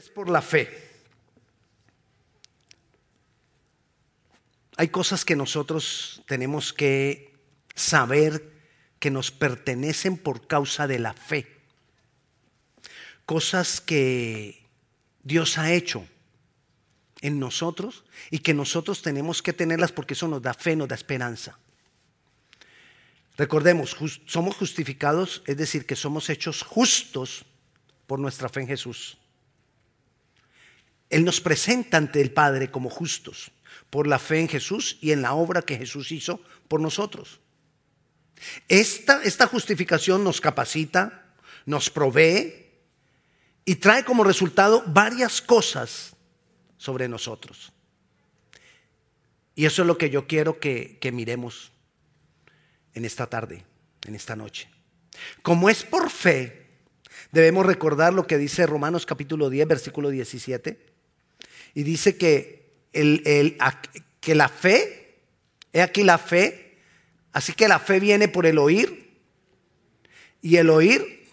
pues por la fe. Hay cosas que nosotros tenemos que saber que nos pertenecen por causa de la fe. Cosas que Dios ha hecho en nosotros y que nosotros tenemos que tenerlas porque eso nos da fe, nos da esperanza. Recordemos, somos justificados, es decir, que somos hechos justos por nuestra fe en Jesús. Él nos presenta ante el Padre como justos por la fe en Jesús y en la obra que Jesús hizo por nosotros. Esta, esta justificación nos capacita, nos provee y trae como resultado varias cosas sobre nosotros. Y eso es lo que yo quiero que, que miremos en esta tarde, en esta noche. Como es por fe, debemos recordar lo que dice Romanos capítulo 10, versículo 17. Y dice que, el, que la fe, he aquí la fe, así que la fe viene por el oír y el oír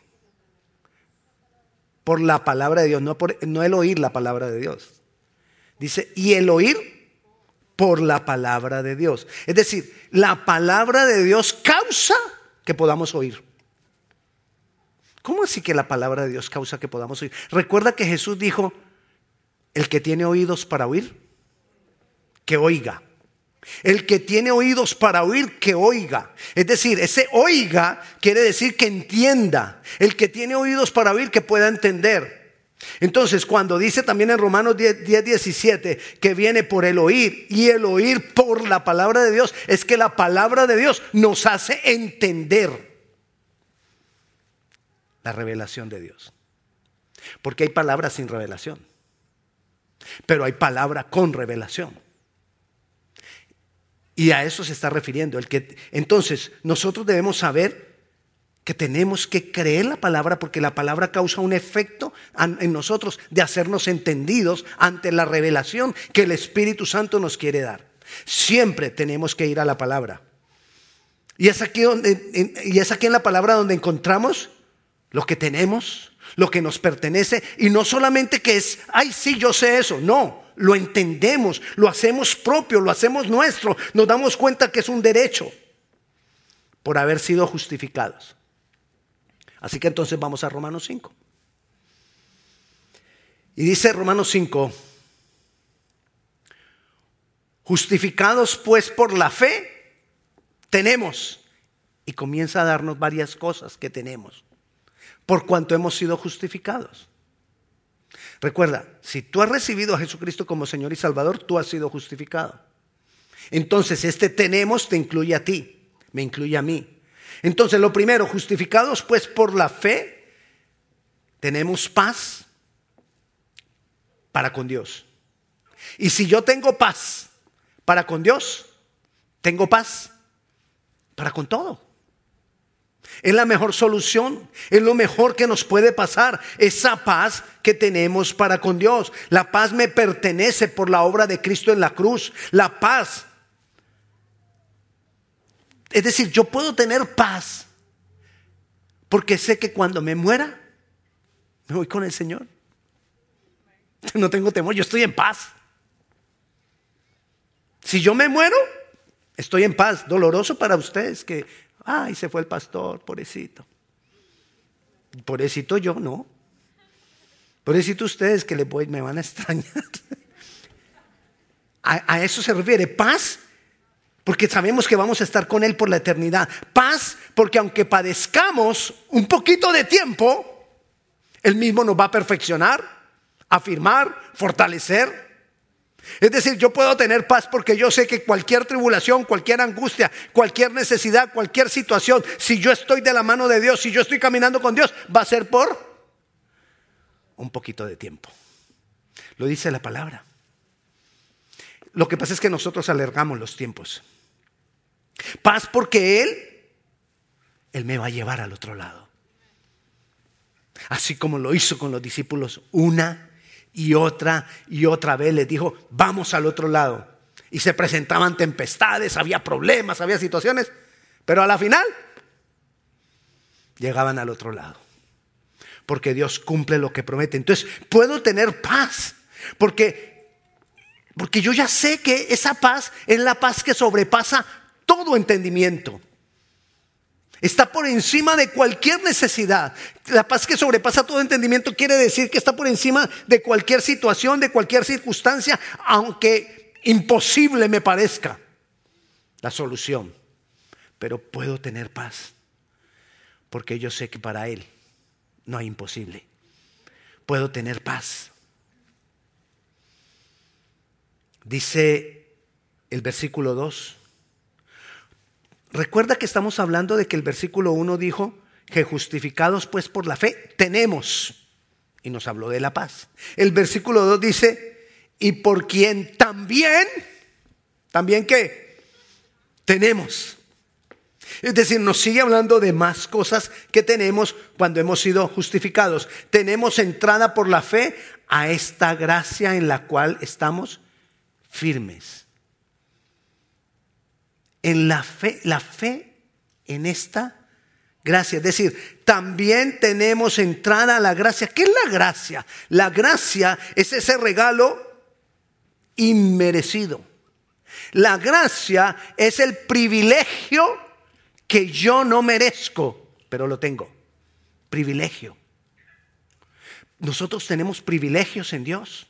por la palabra de Dios, no, por, no el oír la palabra de Dios. Dice, y el oír por la palabra de Dios. Es decir, la palabra de Dios causa que podamos oír. ¿Cómo así que la palabra de Dios causa que podamos oír? Recuerda que Jesús dijo, el que tiene oídos para oír, que oiga. El que tiene oídos para oír, que oiga. Es decir, ese oiga quiere decir que entienda. El que tiene oídos para oír, que pueda entender. Entonces, cuando dice también en Romanos 10, 17 que viene por el oír y el oír por la palabra de Dios, es que la palabra de Dios nos hace entender la revelación de Dios. Porque hay palabras sin revelación, pero hay palabra con revelación. Y a eso se está refiriendo. El que, entonces, nosotros debemos saber que tenemos que creer la palabra porque la palabra causa un efecto en nosotros de hacernos entendidos ante la revelación que el Espíritu Santo nos quiere dar. Siempre tenemos que ir a la palabra. Y es aquí, donde, y es aquí en la palabra donde encontramos lo que tenemos, lo que nos pertenece, y no solamente que es, ay, sí, yo sé eso, no, lo entendemos, lo hacemos propio, lo hacemos nuestro, nos damos cuenta que es un derecho por haber sido justificados. Así que entonces vamos a Romanos 5. Y dice Romanos 5, justificados pues por la fe, tenemos. Y comienza a darnos varias cosas que tenemos, por cuanto hemos sido justificados. Recuerda, si tú has recibido a Jesucristo como Señor y Salvador, tú has sido justificado. Entonces, este tenemos te incluye a ti, me incluye a mí. Entonces, lo primero, justificados pues por la fe, tenemos paz para con Dios. Y si yo tengo paz para con Dios, tengo paz para con todo. Es la mejor solución, es lo mejor que nos puede pasar, esa paz que tenemos para con Dios. La paz me pertenece por la obra de Cristo en la cruz. La paz es decir, yo puedo tener paz porque sé que cuando me muera, me voy con el Señor. No tengo temor, yo estoy en paz. Si yo me muero, estoy en paz. Doloroso para ustedes que, ay, se fue el pastor, pobrecito. Pobrecito yo, no. Pobrecito ustedes que les voy, me van a extrañar. A, a eso se refiere. Paz porque sabemos que vamos a estar con Él por la eternidad. Paz, porque aunque padezcamos un poquito de tiempo, Él mismo nos va a perfeccionar, afirmar, fortalecer. Es decir, yo puedo tener paz porque yo sé que cualquier tribulación, cualquier angustia, cualquier necesidad, cualquier situación, si yo estoy de la mano de Dios, si yo estoy caminando con Dios, va a ser por un poquito de tiempo. Lo dice la palabra. Lo que pasa es que nosotros alargamos los tiempos. Paz porque Él, Él me va a llevar al otro lado. Así como lo hizo con los discípulos una y otra y otra vez, les dijo, vamos al otro lado. Y se presentaban tempestades, había problemas, había situaciones, pero a la final llegaban al otro lado. porque Dios cumple lo que promete. Entonces, puedo tener paz, porque, porque yo ya sé que esa paz es la paz que sobrepasa todo entendimiento. Está por encima de cualquier necesidad. La paz que sobrepasa todo entendimiento quiere decir que está por encima de cualquier situación, de cualquier circunstancia, aunque imposible me parezca la solución. Pero puedo tener paz, porque yo sé que para Él no hay imposible. Puedo tener paz. Dice el versículo 2. Recuerda que estamos hablando de que el versículo 1 dijo que justificados pues por la fe tenemos. Y nos habló de la paz. El versículo 2 dice, y por quien también, también que tenemos. Es decir, nos sigue hablando de más cosas que tenemos cuando hemos sido justificados. Tenemos entrada por la fe a esta gracia en la cual estamos firmes. En la fe, la fe en esta gracia. Es decir, también tenemos entrada a la gracia. ¿Qué es la gracia? La gracia es ese regalo inmerecido. La gracia es el privilegio que yo no merezco, pero lo tengo. Privilegio. Nosotros tenemos privilegios en Dios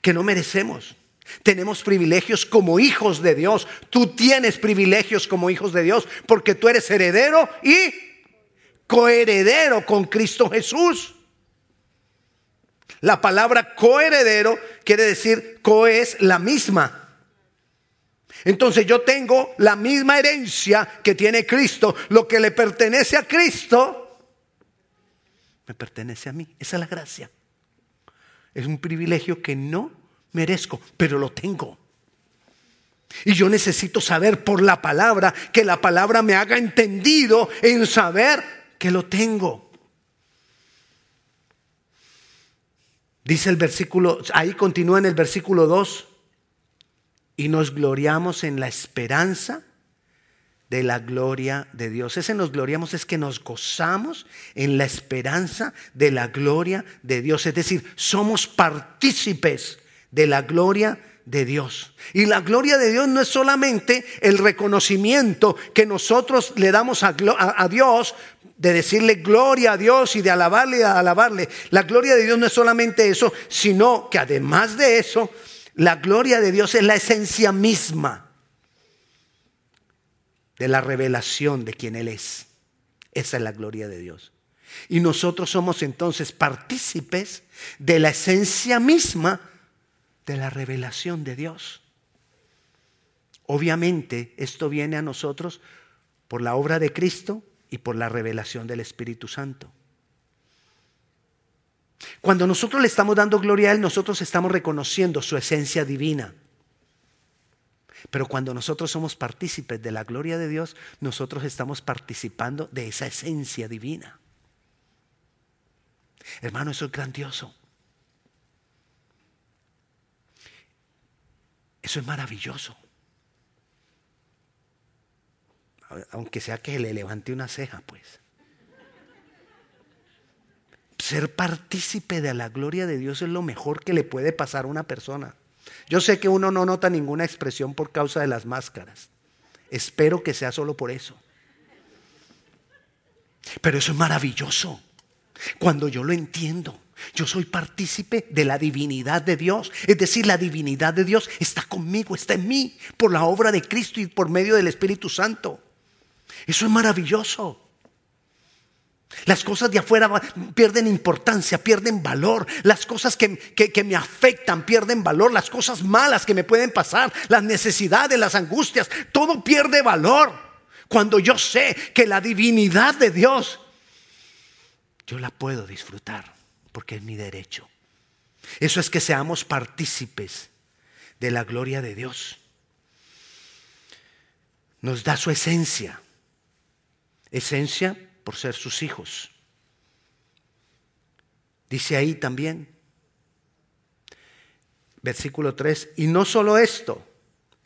que no merecemos. Tenemos privilegios como hijos de Dios. Tú tienes privilegios como hijos de Dios porque tú eres heredero y coheredero con Cristo Jesús. La palabra coheredero quiere decir co es la misma. Entonces yo tengo la misma herencia que tiene Cristo. Lo que le pertenece a Cristo me pertenece a mí. Esa es la gracia. Es un privilegio que no merezco, pero lo tengo. Y yo necesito saber por la palabra, que la palabra me haga entendido en saber que lo tengo. Dice el versículo, ahí continúa en el versículo 2 y nos gloriamos en la esperanza de la gloria de Dios. Ese nos gloriamos es que nos gozamos en la esperanza de la gloria de Dios. Es decir, somos partícipes de la gloria de Dios. Y la gloria de Dios no es solamente el reconocimiento que nosotros le damos a, Dios, de decirle gloria a Dios y de alabarle y alabarle. La gloria de Dios no es solamente eso, sino que además de eso, la gloria de Dios es la esencia misma de la revelación de quien Él es. Esa es la gloria de Dios. Y nosotros somos entonces partícipes de la esencia misma de la revelación de Dios. Obviamente esto viene a nosotros por la obra de Cristo y por la revelación del Espíritu Santo. Cuando nosotros le estamos dando gloria a Él, nosotros estamos reconociendo su esencia divina. Pero cuando nosotros somos partícipes de la gloria de Dios, nosotros estamos participando de esa esencia divina. Hermano, eso es grandioso. Eso es maravilloso. Aunque sea que le levante una ceja, pues ser partícipe de la gloria de Dios es lo mejor que le puede pasar a una persona. Yo sé que uno no nota ninguna expresión por causa de las máscaras. Espero que sea solo por eso. Pero eso es maravilloso. Cuando yo lo entiendo, yo soy partícipe de la divinidad de Dios. Es decir, la divinidad de Dios está conmigo, está en mí, por la obra de Cristo y por medio del Espíritu Santo. Eso es maravilloso. Las cosas de afuera pierden importancia, pierden valor. Las cosas que, me afectan pierden valor. Las cosas malas que me pueden pasar, las necesidades, las angustias, todo pierde valor. Cuando yo sé que la divinidad de Dios, yo la puedo disfrutar porque es mi derecho. Eso es que seamos partícipes de la gloria de Dios. Nos da su esencia. Esencia por ser sus hijos. Dice ahí también, versículo 3, y no solo esto,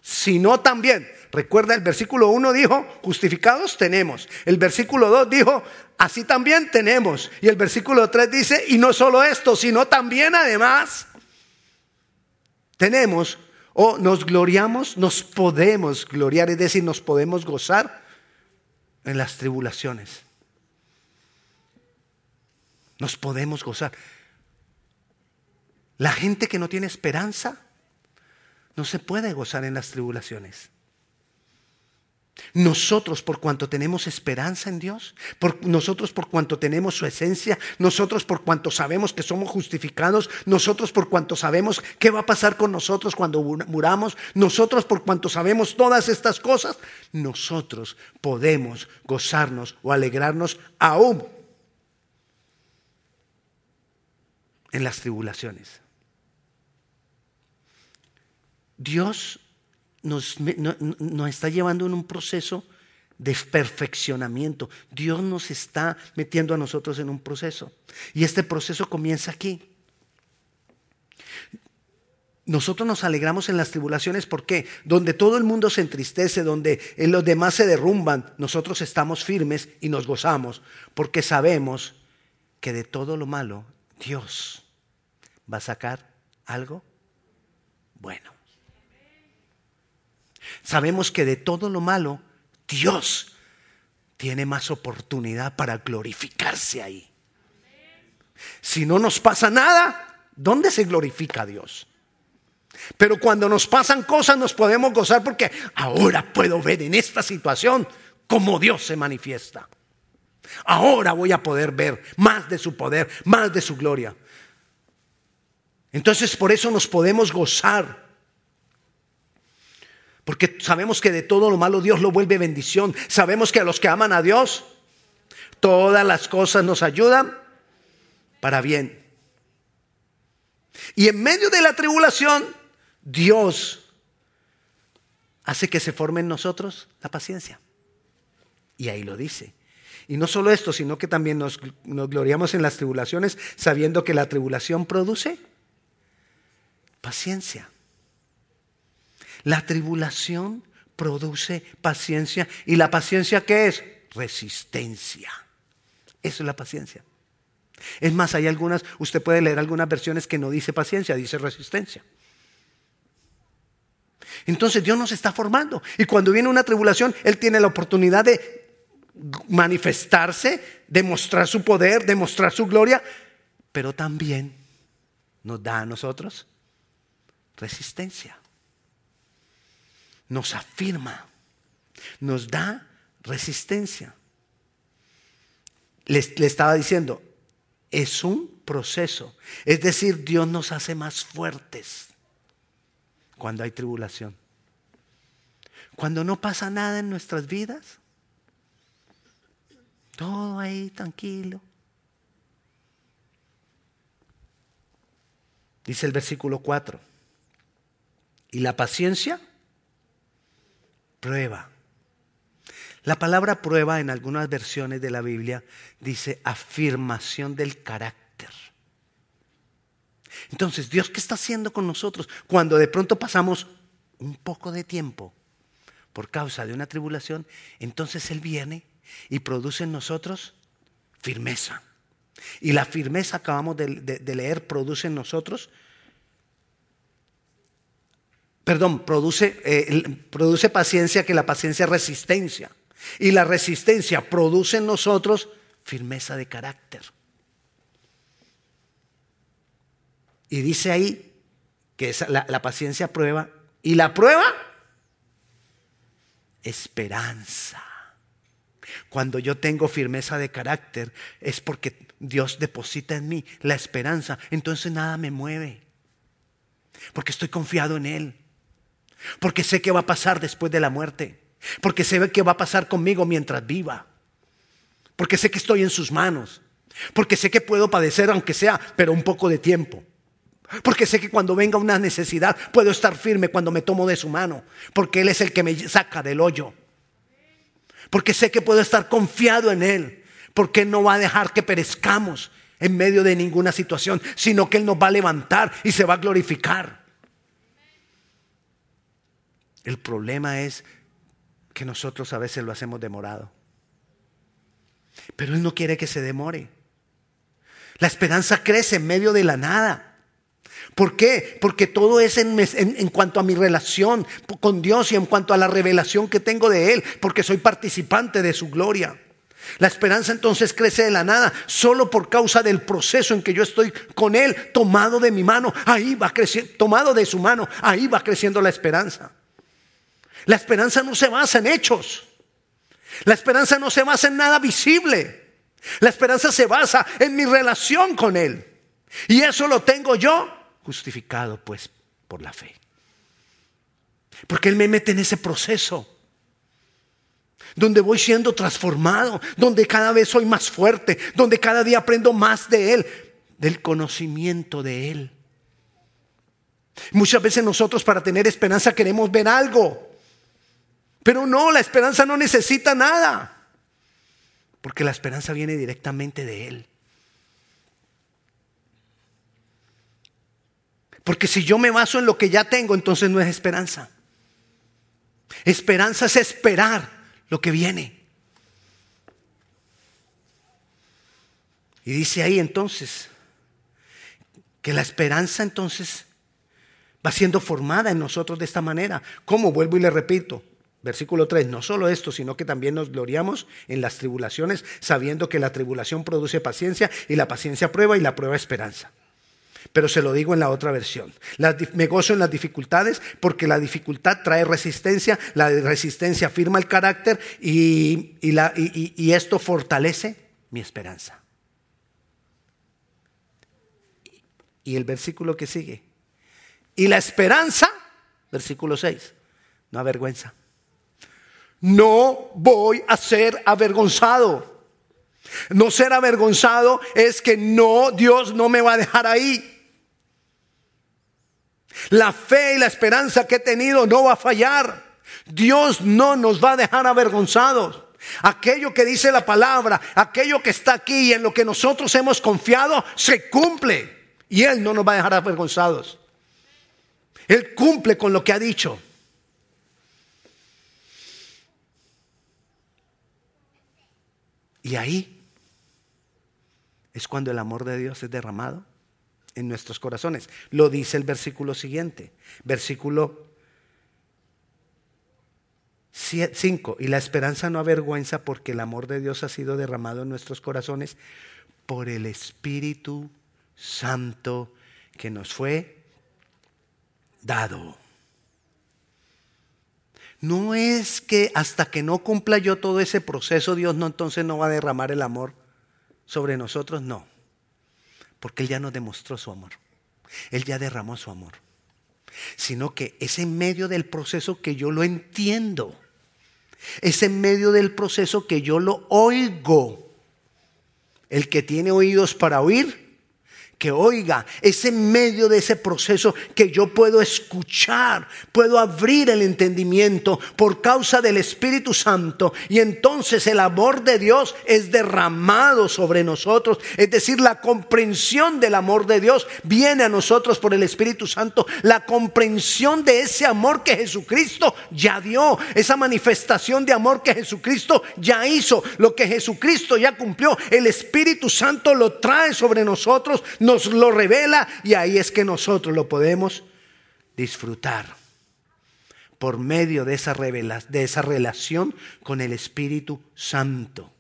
sino también. Recuerda, el versículo 1 dijo, justificados tenemos. El versículo 2 dijo, así también tenemos. Y el versículo 3 dice, y no solo esto, sino también además tenemos o nos gloriamos, nos podemos gloriar, es decir, nos podemos gozar en las tribulaciones. Nos podemos gozar. La gente que no tiene esperanza no se puede gozar en las tribulaciones. Nosotros por cuanto tenemos esperanza en Dios, nosotros por cuanto tenemos su esencia, nosotros por cuanto sabemos que somos justificados, nosotros por cuanto sabemos qué va a pasar con nosotros cuando muramos, nosotros por cuanto sabemos todas estas cosas, nosotros podemos gozarnos o alegrarnos aún en las tribulaciones. Dios nos, está llevando en un proceso de perfeccionamiento. Dios nos está metiendo a nosotros en un proceso. Y este proceso comienza aquí. Nosotros nos alegramos en las tribulaciones porque donde todo el mundo se entristece, donde los demás se derrumban, nosotros estamos firmes y nos gozamos porque sabemos que de todo lo malo Dios va a sacar algo bueno. Sabemos que de todo lo malo, Dios tiene más oportunidad para glorificarse ahí. Si no nos pasa nada, ¿dónde se glorifica Dios? Pero cuando nos pasan cosas nos podemos gozar porque ahora puedo ver en esta situación cómo Dios se manifiesta. Ahora voy a poder ver más de su poder, más de su gloria. Entonces por eso nos podemos gozar porque sabemos que de todo lo malo Dios lo vuelve bendición. Sabemos que a los que aman a Dios, todas las cosas nos ayudan para bien. Y en medio de la tribulación, Dios hace que se forme en nosotros la paciencia. Y ahí lo dice. Y no solo esto, sino que también nos, nos, gloriamos en las tribulaciones, sabiendo que la tribulación produce paciencia. La tribulación produce paciencia. ¿Y la paciencia qué es? Resistencia. Eso es la paciencia. Es más, hay algunas, usted puede leer algunas versiones que no dice paciencia, dice resistencia. Entonces Dios nos está formando. Y cuando viene una tribulación, Él tiene la oportunidad de manifestarse, demostrar su poder, demostrar su gloria, pero también nos da a nosotros resistencia nos afirma, nos da resistencia. Le, estaba diciendo, es un proceso. Es decir, Dios nos hace más fuertes cuando hay tribulación. Cuando no pasa nada en nuestras vidas, todo ahí tranquilo. Dice el versículo 4. Y la paciencia prueba. La palabra prueba en algunas versiones de la Biblia dice afirmación del carácter. Entonces, Dios, ¿qué está haciendo con nosotros cuando de pronto pasamos un poco de tiempo por causa de una tribulación? Entonces Él viene y produce en nosotros firmeza. Y la firmeza, acabamos de, de leer, produce en nosotros perdón, produce, eh, produce paciencia, que la paciencia es resistencia. Y la resistencia produce en nosotros firmeza de carácter. Y dice ahí que la, la paciencia prueba. ¿Y la prueba? Esperanza. Cuando yo tengo firmeza de carácter es porque Dios deposita en mí la esperanza. Entonces nada me mueve. Porque estoy confiado en Él. Porque sé qué va a pasar después de la muerte. Porque sé qué va a pasar conmigo mientras viva. Porque sé que estoy en sus manos. Porque sé que puedo padecer aunque sea, pero un poco de tiempo. Porque sé que cuando venga una necesidad puedo estar firme cuando me tomo de su mano. Porque Él es el que me saca del hoyo. Porque sé que puedo estar confiado en Él. Porque no va a dejar que perezcamos en medio de ninguna situación, sino que Él nos va a levantar y se va a glorificar. El problema es que nosotros a veces lo hacemos demorado. Pero Él no quiere que se demore. La esperanza crece en medio de la nada. ¿Por qué? Porque todo es en, cuanto a mi relación con Dios y en cuanto a la revelación que tengo de Él, porque soy participante de su gloria. La esperanza entonces crece de la nada, solo por causa del proceso en que yo estoy con Él, tomado de mi mano, ahí va creciendo, tomado de su mano, ahí va creciendo la esperanza. La esperanza no se basa en hechos. La esperanza no se basa en nada visible. La esperanza se basa en mi relación con Él. Y eso lo tengo yo justificado pues por la fe. Porque Él me mete en ese proceso donde voy siendo transformado, donde cada vez soy más fuerte, donde cada día aprendo más de Él, del conocimiento de Él. Muchas veces nosotros para tener esperanza queremos ver algo, pero no, la esperanza no necesita nada. Porque la esperanza viene directamente de Él. Porque si yo me baso en lo que ya tengo, entonces no es esperanza. Esperanza es esperar lo que viene. Y dice ahí entonces que la esperanza entonces va siendo formada en nosotros de esta manera. ¿Cómo? Vuelvo y le repito. Versículo 3, no solo esto, sino que también nos gloriamos en las tribulaciones, sabiendo que la tribulación produce paciencia y la paciencia prueba y la prueba esperanza. Pero se lo digo en la otra versión. me gozo en las dificultades porque la dificultad trae resistencia, la resistencia firma el carácter y, y esto fortalece mi esperanza. Y el versículo que sigue. Y la esperanza, versículo 6, no avergüenza no voy a ser avergonzado. No ser avergonzado es que no, Dios no me va a dejar ahí. La fe y la esperanza que he tenido no va a fallar. Dios no nos va a dejar avergonzados. Aquello que dice la palabra, aquello que está aquí y en lo que nosotros hemos confiado, se cumple. Y Él no nos va a dejar avergonzados. Él cumple con lo que ha dicho. Y ahí es cuando el amor de Dios es derramado en nuestros corazones. Lo dice el versículo siguiente, versículo 5. Y la esperanza no avergüenza porque el amor de Dios ha sido derramado en nuestros corazones por el Espíritu Santo que nos fue dado. No es que hasta que no cumpla yo todo ese proceso, Dios no entonces no va a derramar el amor sobre nosotros, no. Porque Él ya nos demostró su amor. Él ya derramó su amor. Sino que es en medio del proceso que yo lo entiendo. Es en medio del proceso que yo lo oigo. El que tiene oídos para oír, que oiga, es en medio de ese proceso que yo puedo escuchar, puedo abrir el entendimiento por causa del Espíritu Santo y entonces el amor de Dios es derramado sobre nosotros, es decir, la comprensión del amor de Dios viene a nosotros por el Espíritu Santo, la comprensión de ese amor que Jesucristo ya dio, esa manifestación de amor que Jesucristo ya hizo, lo que Jesucristo ya cumplió, el Espíritu Santo lo trae sobre nosotros, nos lo revela y ahí es que nosotros lo podemos disfrutar por medio de esa, de esa relación con el Espíritu Santo.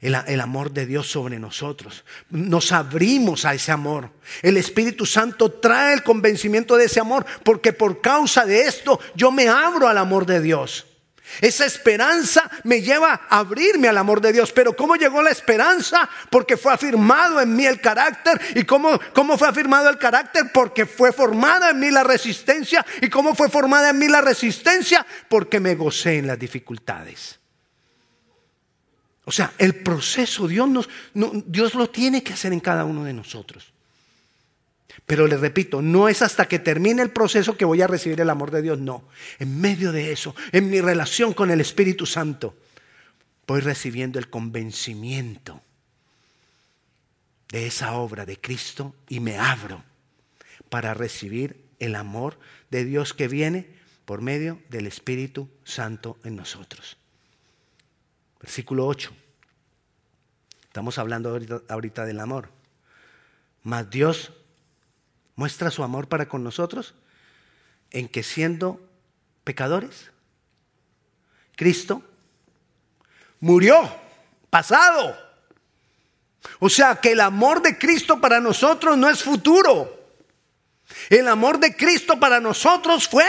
El, el, amor de Dios sobre nosotros. Nos abrimos a ese amor. El Espíritu Santo trae el convencimiento de ese amor porque por causa de esto yo me abro al amor de Dios. Esa esperanza me lleva a abrirme al amor de Dios. Pero ¿cómo llegó la esperanza? Porque fue afirmado en mí el carácter. ¿Y cómo, cómo fue afirmado el carácter? Porque fue formada en mí la resistencia. ¿Y cómo fue formada en mí la resistencia? Porque me gocé en las dificultades. O sea, el proceso Dios, nos, Dios lo tiene que hacer en cada uno de nosotros. Pero le repito, no es hasta que termine el proceso que voy a recibir el amor de Dios, no. En medio de eso, en mi relación con el Espíritu Santo, voy recibiendo el convencimiento de esa obra de Cristo y me abro para recibir el amor de Dios que viene por medio del Espíritu Santo en nosotros. Versículo 8. Estamos hablando ahorita, ahorita del amor. Mas Dios muestra su amor para con nosotros en que siendo pecadores, Cristo murió, pasado. O sea que el amor de Cristo para nosotros no es futuro. El amor de Cristo para nosotros fue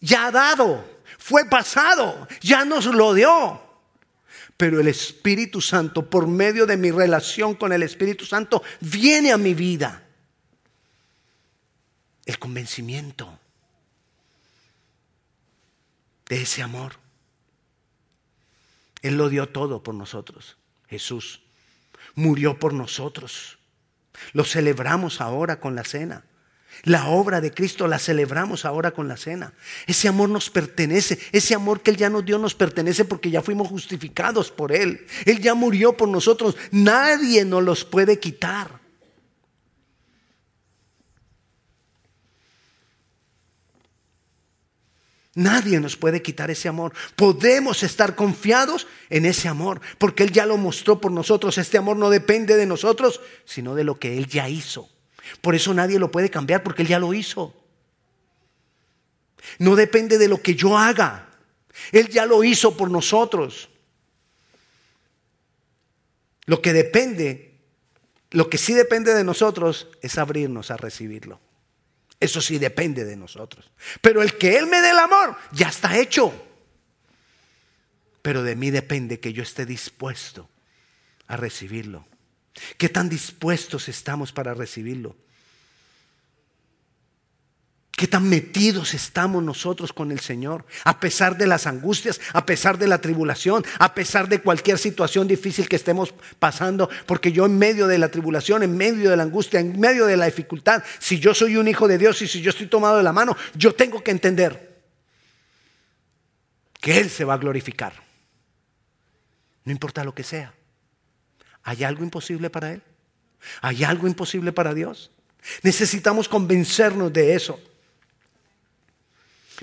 ya dado, fue pasado, ya nos lo dio. Pero el Espíritu Santo, por medio de mi relación con el Espíritu Santo, viene a mi vida. El convencimiento de ese amor. Él lo dio todo por nosotros. Jesús murió por nosotros. Lo celebramos ahora con la cena. La obra de Cristo la celebramos ahora con la cena. Ese amor nos pertenece. Ese amor que Él ya nos dio nos pertenece porque ya fuimos justificados por Él. Él ya murió por nosotros. Nadie nos los puede quitar. Nadie nos puede quitar ese amor. Podemos estar confiados en ese amor, porque Él ya lo mostró por nosotros. Este amor no depende de nosotros, sino de lo que Él ya hizo. Por eso nadie lo puede cambiar, porque Él ya lo hizo. No depende de lo que yo haga. Él ya lo hizo por nosotros. Lo que depende, lo que sí depende de nosotros es abrirnos a recibirlo. Eso sí depende de nosotros. Pero el que Él me dé el amor ya está hecho. Pero de mí depende que yo esté dispuesto a recibirlo. ¿Qué tan dispuestos estamos para recibirlo? ¿Qué tan metidos estamos nosotros con el Señor? A pesar de las angustias, a pesar de la tribulación, a pesar de cualquier situación difícil que estemos pasando, porque yo en medio de la tribulación, en medio de la angustia, en medio de la dificultad, si yo soy un hijo de Dios y si yo estoy tomado de la mano, yo tengo que entender que Él se va a glorificar. No importa lo que sea. ¿Hay algo imposible para Él? ¿Hay algo imposible para Dios? Necesitamos convencernos de eso.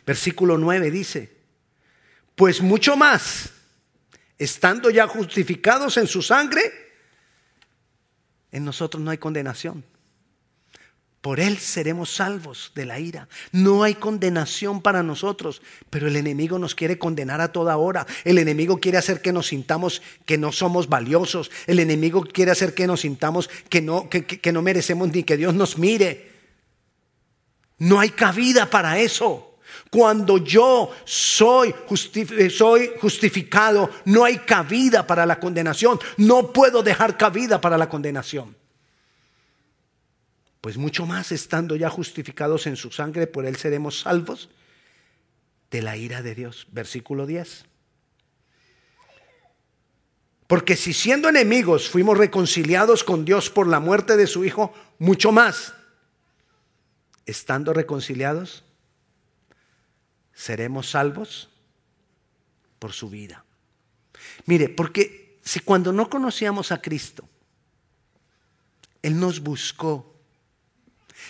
Versículo 9 dice, pues mucho más, estando ya justificados en su sangre, en nosotros no hay condenación. Por Él seremos salvos de la ira. No hay condenación para nosotros, pero el enemigo nos quiere condenar a toda hora. El enemigo quiere hacer que nos sintamos que no somos valiosos. El enemigo quiere hacer que nos sintamos que no, que, que no merecemos ni que Dios nos mire. No hay cabida para eso. Cuando yo soy, eh, soy justificado, no hay cabida para la condenación. No puedo dejar cabida para la condenación. Pues mucho más estando ya justificados en su sangre, por él seremos salvos de la ira de Dios. Versículo 10. Porque si siendo enemigos fuimos reconciliados con Dios por la muerte de su Hijo, mucho más, estando reconciliados, seremos salvos por su vida. Mire, porque si cuando no conocíamos a Cristo, Él nos buscó,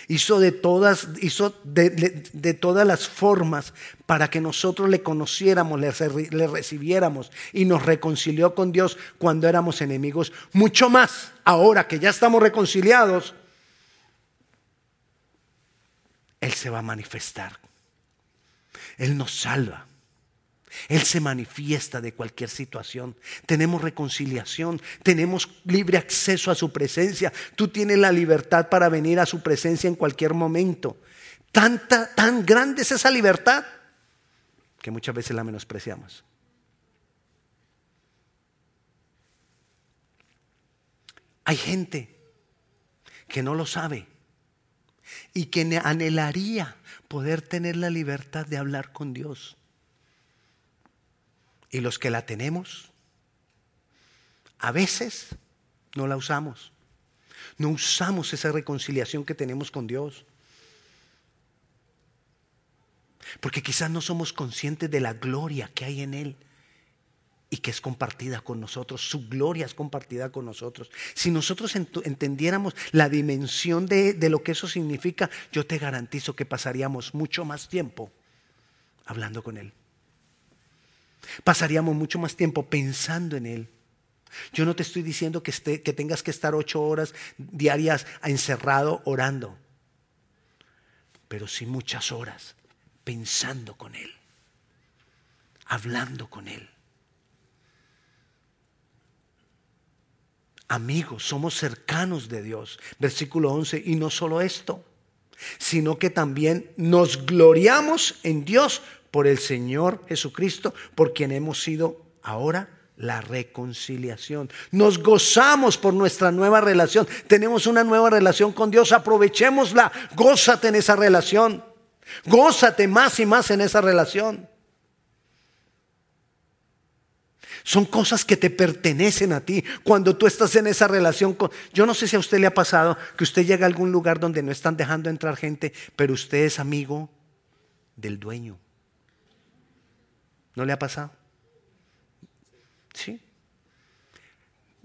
hizo de todas, hizo de, todas las formas para que nosotros le conociéramos, le recibiéramos y nos reconcilió con Dios cuando éramos enemigos, mucho más ahora que ya estamos reconciliados, Él se va a manifestar él nos salva. Él se manifiesta de cualquier situación. Tenemos reconciliación, tenemos libre acceso a su presencia. Tú tienes la libertad para venir a su presencia en cualquier momento. Tanta, tan grande es esa libertad que muchas veces la menospreciamos. Hay gente que no lo sabe y que anhelaría poder tener la libertad de hablar con Dios. Y los que la tenemos, a veces no la usamos. No usamos esa reconciliación que tenemos con Dios. Porque quizás no somos conscientes de la gloria que hay en Él y que es compartida con nosotros, su gloria es compartida con nosotros. Si nosotros entendiéramos la dimensión de, lo que eso significa, yo te garantizo que pasaríamos mucho más tiempo hablando con Él. Pasaríamos mucho más tiempo pensando en Él. Yo no te estoy diciendo que, que tengas que estar ocho horas diarias encerrado orando, pero sí muchas horas pensando con Él, hablando con Él. Amigos, somos cercanos de Dios. Versículo 11, y no solo esto, sino que también nos gloriamos en Dios por el Señor Jesucristo, por quien hemos sido ahora la reconciliación. Nos gozamos por nuestra nueva relación. Tenemos una nueva relación con Dios. Aprovechémosla. Gózate en esa relación. Gózate más y más en esa relación. Son cosas que te pertenecen a ti. Cuando tú estás en esa relación con... Yo no sé si a usted le ha pasado que usted llega a algún lugar donde no están dejando entrar gente, pero usted es amigo del dueño. ¿No le ha pasado? Sí.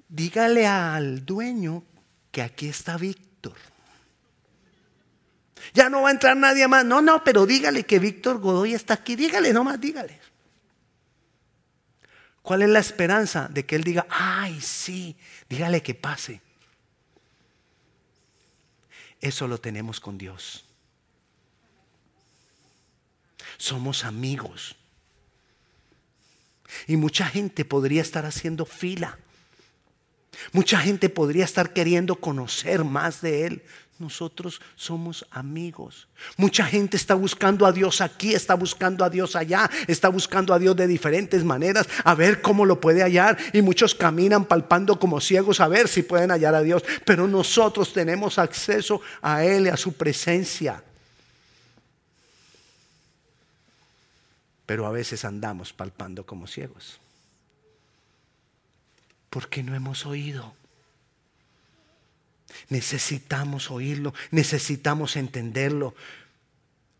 Dígale al dueño que aquí está Víctor. Ya no va a entrar nadie más. No, no, pero dígale que Víctor Godoy está aquí. Dígale nomás, dígale. ¿Cuál es la esperanza de que él diga, ay, sí, dígale que pase? Eso lo tenemos con Dios. Somos amigos. Y mucha gente podría estar haciendo fila. Mucha gente podría estar queriendo conocer más de Él. Nosotros somos amigos. Mucha gente está buscando a Dios aquí, está buscando a Dios allá, está buscando a Dios de diferentes maneras, a ver cómo lo puede hallar. Y muchos caminan palpando como ciegos a ver si pueden hallar a Dios. Pero nosotros tenemos acceso a Él a su presencia. pero a veces andamos palpando como ciegos. Porque no hemos oído. Necesitamos oírlo, necesitamos entenderlo.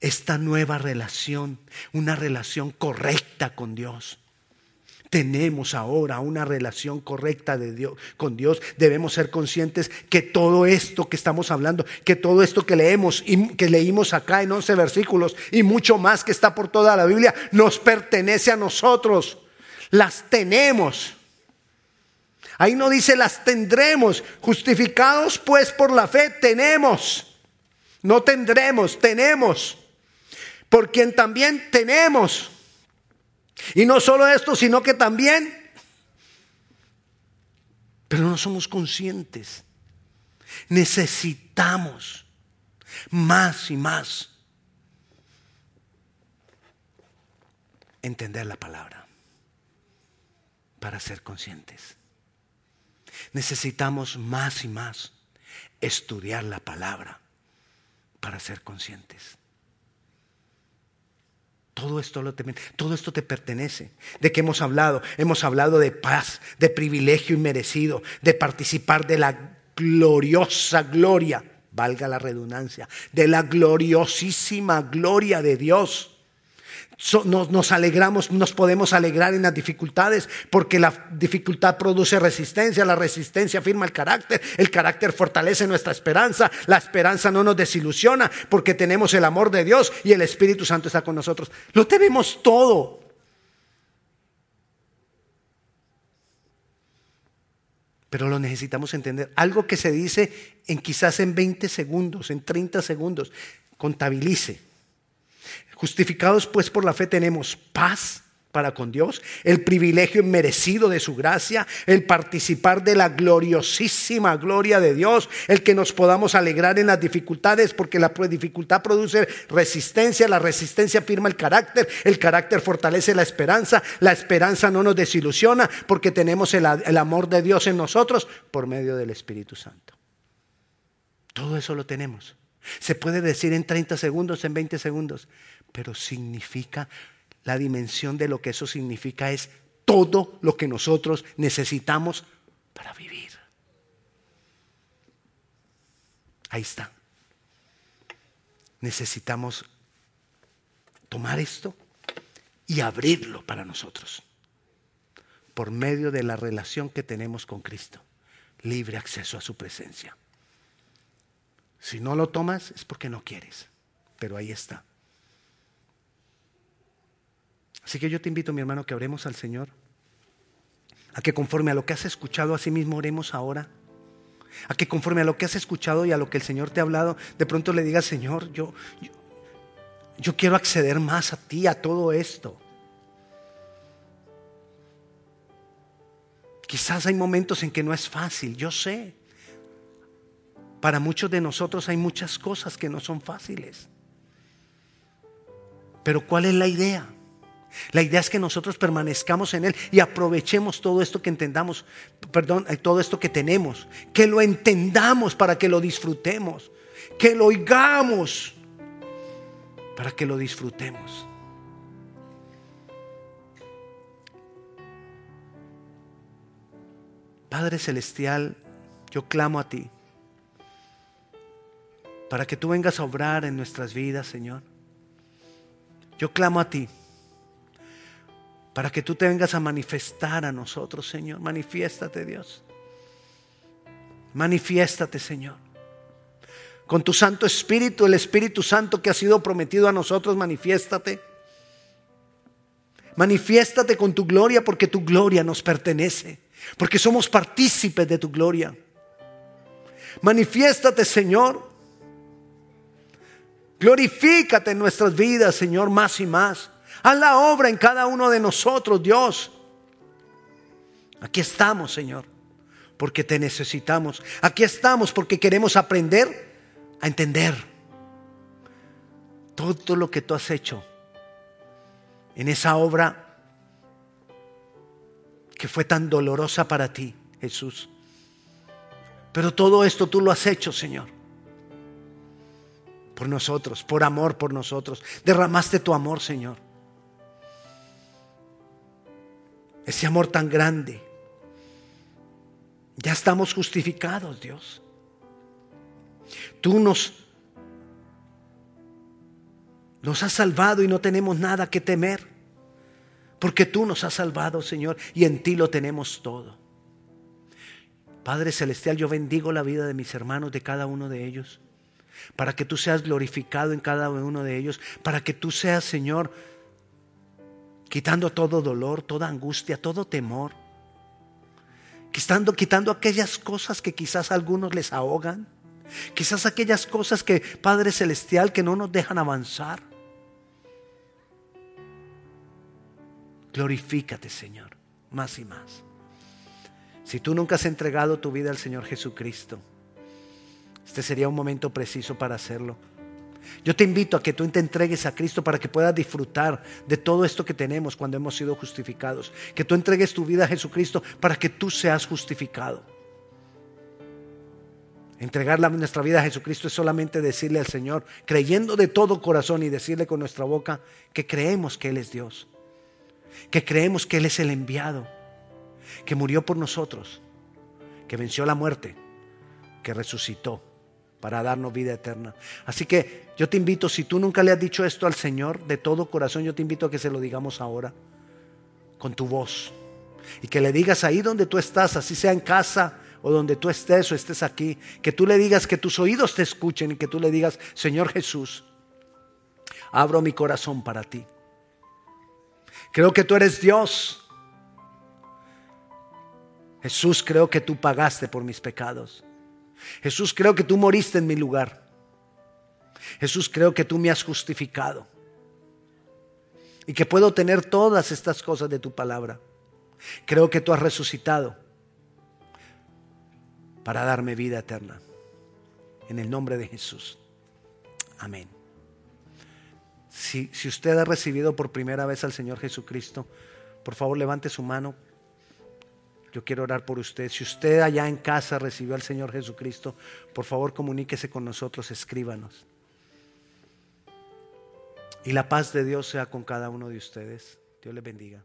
Esta nueva relación, una relación correcta con Dios tenemos ahora una relación correcta de Dios, con Dios, debemos ser conscientes que todo esto que estamos hablando, que todo esto que leemos y que leímos acá en 11 versículos y mucho más que está por toda la Biblia, nos pertenece a nosotros. Las tenemos. Ahí no dice las tendremos. Justificados pues por la fe tenemos. No tendremos, tenemos. Por quien también tenemos y no solo esto, sino que también, pero no somos conscientes. Necesitamos más y más entender la palabra para ser conscientes. Necesitamos más y más estudiar la palabra para ser conscientes. Todo esto, lo todo esto te pertenece. ¿De qué hemos hablado? Hemos hablado de paz, de privilegio inmerecido, de participar de la gloriosa gloria, valga la redundancia, de la gloriosísima gloria de Dios nos, alegramos, nos podemos alegrar en las dificultades porque la dificultad produce resistencia, la resistencia firma el carácter, el carácter fortalece nuestra esperanza, la esperanza no nos desilusiona porque tenemos el amor de Dios y el Espíritu Santo está con nosotros. Lo tenemos todo. Pero lo necesitamos entender. Algo que se dice en quizás en 20 segundos, en 30 segundos, contabilice. Justificados pues por la fe tenemos paz para con Dios, el privilegio merecido de su gracia, el participar de la gloriosísima gloria de Dios, el que nos podamos alegrar en las dificultades, porque la dificultad produce resistencia, la resistencia firma el carácter, el carácter fortalece la esperanza, la esperanza no nos desilusiona, porque tenemos el, el amor de Dios en nosotros por medio del Espíritu Santo. Todo eso lo tenemos. Se puede decir en 30 segundos, en 20 segundos, pero significa, la dimensión de lo que eso significa es todo lo que nosotros necesitamos para vivir. Ahí está. Necesitamos tomar esto y abrirlo para nosotros por medio de la relación que tenemos con Cristo. Libre acceso a su presencia. Si no lo tomas es porque no quieres, pero ahí está. Así que yo te invito, mi hermano, que oremos al Señor. A que conforme a lo que has escuchado, así mismo oremos ahora. A que conforme a lo que has escuchado y a lo que el Señor te ha hablado, de pronto le digas, Señor, yo, yo, yo quiero acceder más a ti, a todo esto. Quizás hay momentos en que no es fácil, yo sé. Para muchos de nosotros hay muchas cosas que no son fáciles. Pero ¿cuál es la idea? La idea es que nosotros permanezcamos en Él y aprovechemos todo esto que entendamos, perdón, eh, todo esto que tenemos, que lo entendamos para que lo disfrutemos, que lo oigamos para que lo disfrutemos. Padre Celestial, yo clamo a ti para que tú vengas a obrar en nuestras vidas, Señor. Yo clamo a ti para que tú te vengas a manifestar a nosotros, Señor. Manifiéstate, Dios. Manifiéstate, Señor. Con tu Santo Espíritu, el Espíritu Santo que ha sido prometido a nosotros, manifiéstate. Manifiéstate con tu gloria porque tu gloria nos pertenece porque somos partícipes de tu gloria. Manifiéstate, Señor. Glorifícate en nuestras vidas, Señor, más y más. Haz la obra en cada uno de nosotros, Dios. Aquí estamos, Señor, porque te necesitamos. Aquí estamos porque queremos aprender a entender todo lo que tú has hecho en esa obra que fue tan dolorosa para ti, Jesús. Pero todo esto tú lo has hecho, Señor. Por nosotros, por amor por nosotros. Derramaste tu amor, Señor. Ese amor tan grande. Ya estamos justificados, Dios. Tú nos nos has salvado y no tenemos nada que temer. Porque tú nos has salvado, Señor, y en ti lo tenemos todo. Padre Celestial, yo bendigo la vida de mis hermanos, de cada uno de ellos, para que tú seas glorificado en cada uno de ellos, para que tú seas, Señor, quitando todo dolor, toda angustia, todo temor, quitando, quitando aquellas cosas que quizás a algunos les ahogan, quizás aquellas cosas que, Padre Celestial, que no nos dejan avanzar. Glorifícate, Señor, más y más. Si tú nunca has entregado tu vida al Señor Jesucristo, este sería un momento preciso para hacerlo. Yo te invito a que tú te entregues a Cristo para que puedas disfrutar de todo esto que tenemos cuando hemos sido justificados. Que tú entregues tu vida a Jesucristo para que tú seas justificado. Entregar nuestra vida a Jesucristo es solamente decirle al Señor, creyendo de todo corazón y decirle con nuestra boca que creemos que Él es Dios que creemos que Él es el enviado, que murió por nosotros, que venció la muerte, que resucitó para darnos vida eterna. Así que yo te invito, si tú nunca le has dicho esto al Señor de todo corazón, yo te invito a que se lo digamos ahora, con tu voz. Y que le digas ahí donde tú estás, así sea en casa o donde tú estés o estés aquí, que tú le digas que tus oídos te escuchen y que tú le digas, Señor Jesús, abro mi corazón para ti. Creo que tú eres Dios. Jesús, creo que tú pagaste por mis pecados. Jesús, creo que tú moriste en mi lugar. Jesús, creo que tú me has justificado. Y que puedo tener todas estas cosas de tu palabra. Creo que tú has resucitado para darme vida eterna. En el nombre de Jesús. Amén. Si, usted ha recibido por primera vez al Señor Jesucristo, por favor levante su mano. Yo quiero orar por usted. Si usted allá en casa recibió al Señor Jesucristo, por favor comuníquese con nosotros, escríbanos. Y la paz de Dios sea con cada uno de ustedes. Dios les bendiga.